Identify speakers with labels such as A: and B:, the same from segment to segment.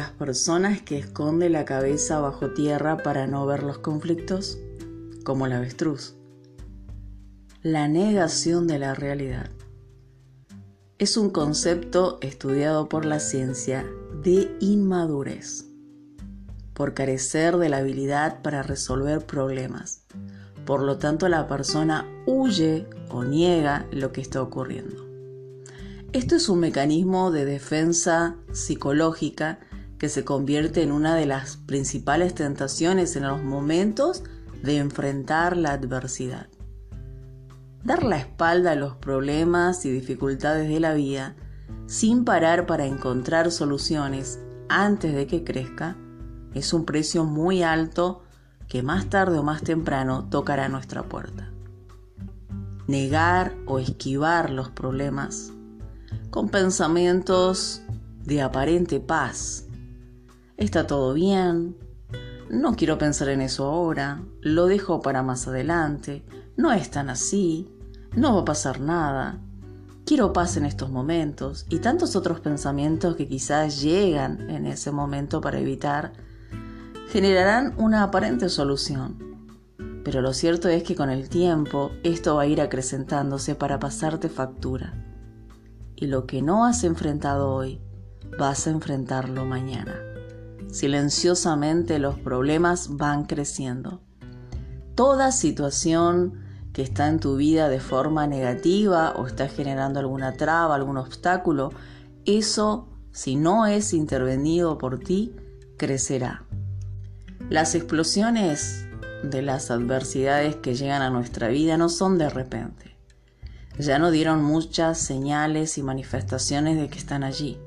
A: las personas que esconde la cabeza bajo tierra para no ver los conflictos? Como el avestruz. La negación de la realidad. Es un concepto estudiado por la ciencia de inmadurez, por carecer de la habilidad para resolver problemas. Por lo tanto, la persona huye o niega lo que está ocurriendo. Esto es un mecanismo de defensa psicológica que se convierte en una de las principales tentaciones en los momentos de enfrentar la adversidad. Dar la espalda a los problemas y dificultades de la vida sin parar para encontrar soluciones antes de que crezca es un precio muy alto que más tarde o más temprano tocará nuestra puerta. Negar o esquivar los problemas con pensamientos de aparente paz. Está todo bien, no quiero pensar en eso ahora, lo dejo para más adelante, no es tan así, no va a pasar nada, quiero paz en estos momentos y tantos otros pensamientos que quizás llegan en ese momento para evitar, generarán una aparente solución. Pero lo cierto es que con el tiempo esto va a ir acrecentándose para pasarte factura. Y lo que no has enfrentado hoy, vas a enfrentarlo mañana. Silenciosamente los problemas van creciendo. Toda situación que está en tu vida de forma negativa o está generando alguna traba, algún obstáculo, eso, si no es intervenido por ti, crecerá. Las explosiones de las adversidades que llegan a nuestra vida no son de repente ya no dieron muchas señales y manifestaciones de que están allí.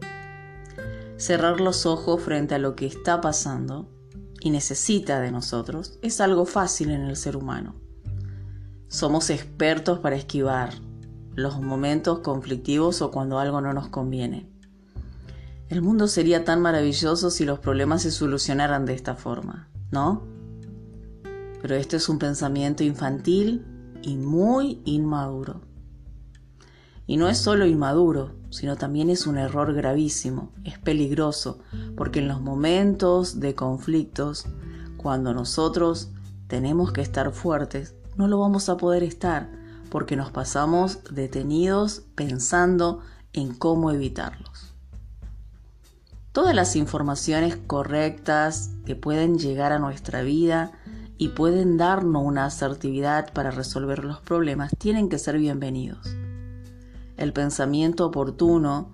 A: Cerrar los ojos frente a lo que está pasando y necesita de nosotros es algo fácil en el ser humano. Somos expertos para esquivar los momentos conflictivos o cuando algo no nos conviene. El mundo sería tan maravilloso si los problemas se solucionaran de esta forma, ¿no? Pero esto es un pensamiento infantil y muy inmaduro. Y no es solo inmaduro, sino también es un error gravísimo, es peligroso, porque en los momentos de conflictos, cuando nosotros tenemos que estar fuertes, no lo vamos a poder estar, porque nos pasamos detenidos pensando en cómo evitarlos. Todas las informaciones correctas que pueden llegar a nuestra vida y pueden darnos una asertividad para resolver los problemas tienen que ser bienvenidos el pensamiento oportuno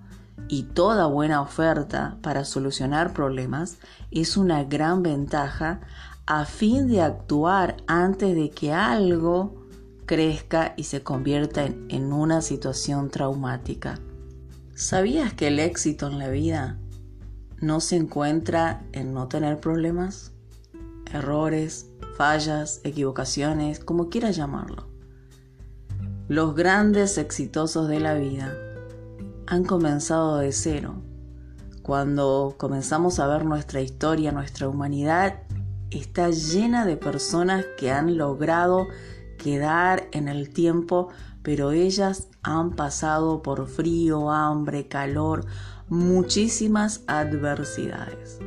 A: y toda buena oferta para solucionar problemas es una gran ventaja a fin de actuar antes de que algo crezca y se convierta en, una situación traumática. ¿Sabías que el éxito en la vida no se encuentra en no tener problemas, errores, fallas, equivocaciones, como quieras llamarlo? Los grandes exitosos de la vida han comenzado de cero. Cuando comenzamos a ver nuestra historia, nuestra humanidad está llena de personas que han logrado quedar en el tiempo, pero ellas han pasado por frío, hambre, calor, muchísimas adversidades.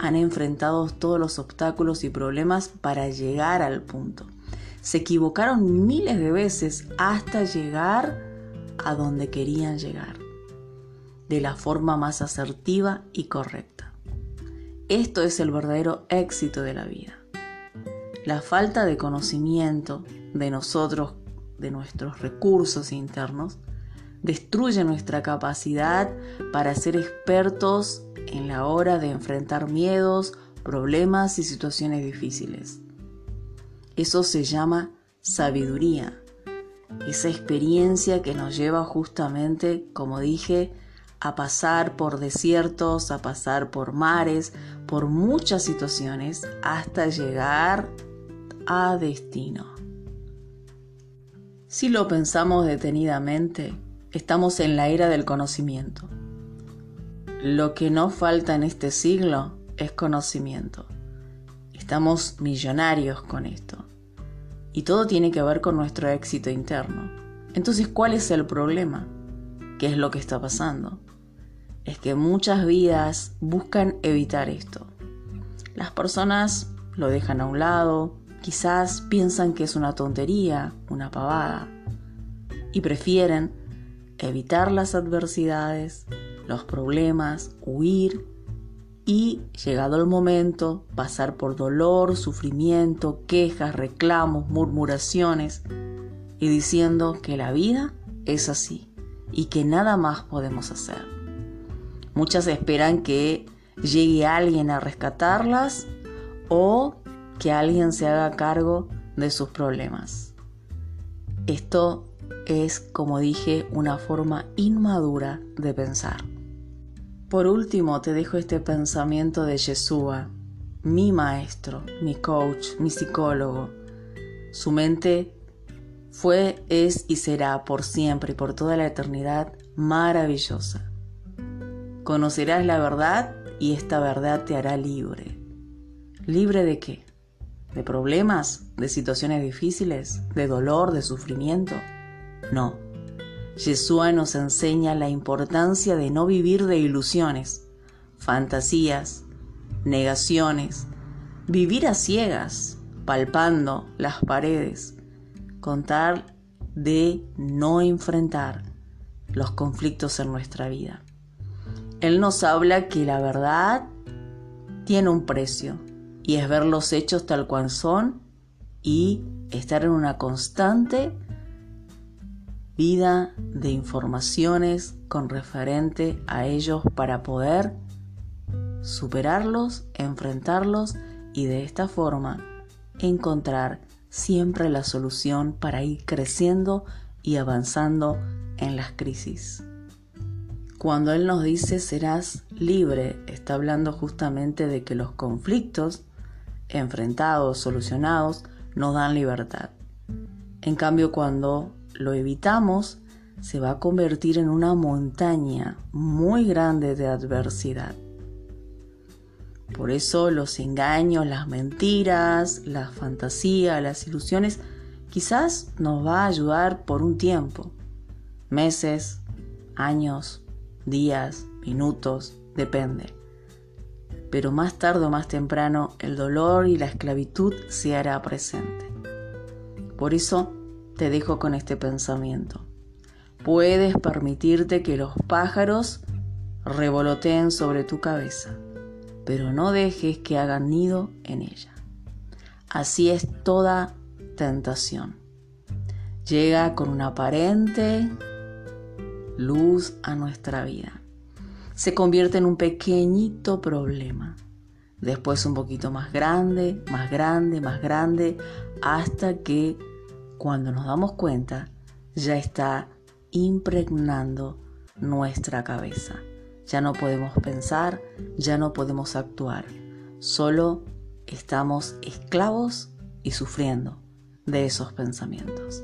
A: Han enfrentado todos los obstáculos y problemas para llegar al punto se equivocaron miles de veces hasta llegar a donde querían llegar, de la forma más asertiva y correcta. Esto es el verdadero éxito de la vida. La falta de conocimiento de nosotros, de nuestros recursos internos, destruye nuestra capacidad para ser expertos en la hora de enfrentar miedos, problemas y situaciones difíciles. Eso se llama sabiduría. Esa experiencia que nos lleva justamente, como dije, a pasar por desiertos, a pasar por mares, por muchas situaciones, hasta llegar a destino. Si lo pensamos detenidamente, estamos en la era del conocimiento. Lo que no falta en este siglo es conocimiento. Estamos millonarios con esto. Y todo tiene que ver con nuestro éxito interno. Entonces, ¿cuál es el problema? ¿Qué es lo que está pasando? es que muchas vidas buscan evitar esto. Las personas lo dejan a un lado, quizás piensan que es una tontería, una pavada, y prefieren evitar las adversidades, los problemas, huir y, llegado el momento, pasar por dolor, sufrimiento, quejas, reclamos, murmuraciones y diciendo que la vida es así y que nada más podemos hacer. Muchas esperan que llegue alguien a rescatarlas o que alguien se haga cargo de sus problemas. Esto es, como dije, una forma inmadura de pensar. Por último, te dejo este pensamiento de Yeshua, mi maestro, mi coach, mi psicólogo. Su mente fue, es y será por siempre y por toda la eternidad maravillosa. Conocerás la verdad y esta verdad te hará libre. ¿Libre de qué? ¿De problemas? ¿De situaciones difíciles? ¿De dolor? ¿De sufrimiento? No. Yeshua nos enseña la importancia de no vivir de ilusiones, fantasías, negaciones, vivir a ciegas, palpando las paredes, contar de no enfrentar los conflictos en nuestra vida. Él nos habla que la verdad tiene un precio y es ver los hechos tal cual son y estar en una constante vida de informaciones con referente a ellos para poder superarlos, enfrentarlos y de esta forma encontrar siempre la solución para ir creciendo y avanzando en las crisis. Cuando Él nos dice serás libre, está hablando justamente de que los conflictos enfrentados, solucionados, nos dan libertad. En cambio, cuando lo evitamos, se va a convertir en una montaña muy grande de adversidad. Por eso los engaños, las mentiras, la fantasía, las ilusiones, quizás nos va a ayudar por un tiempo, meses, años, días, minutos, depende. Pero más tarde o más temprano el dolor y la esclavitud se hará presente. Por eso te dejo con este pensamiento. Puedes permitirte que los pájaros revoloteen sobre tu cabeza, pero no dejes que hagan nido en ella. Así es toda tentación. Llega con una aparente luz a nuestra vida. Se convierte en un pequeñito problema. Después un poquito más grande, más grande, más grande, hasta que cuando nos damos cuenta, ya está impregnando nuestra cabeza. Ya no podemos pensar, ya no podemos actuar. Solo estamos esclavos y sufriendo de esos pensamientos.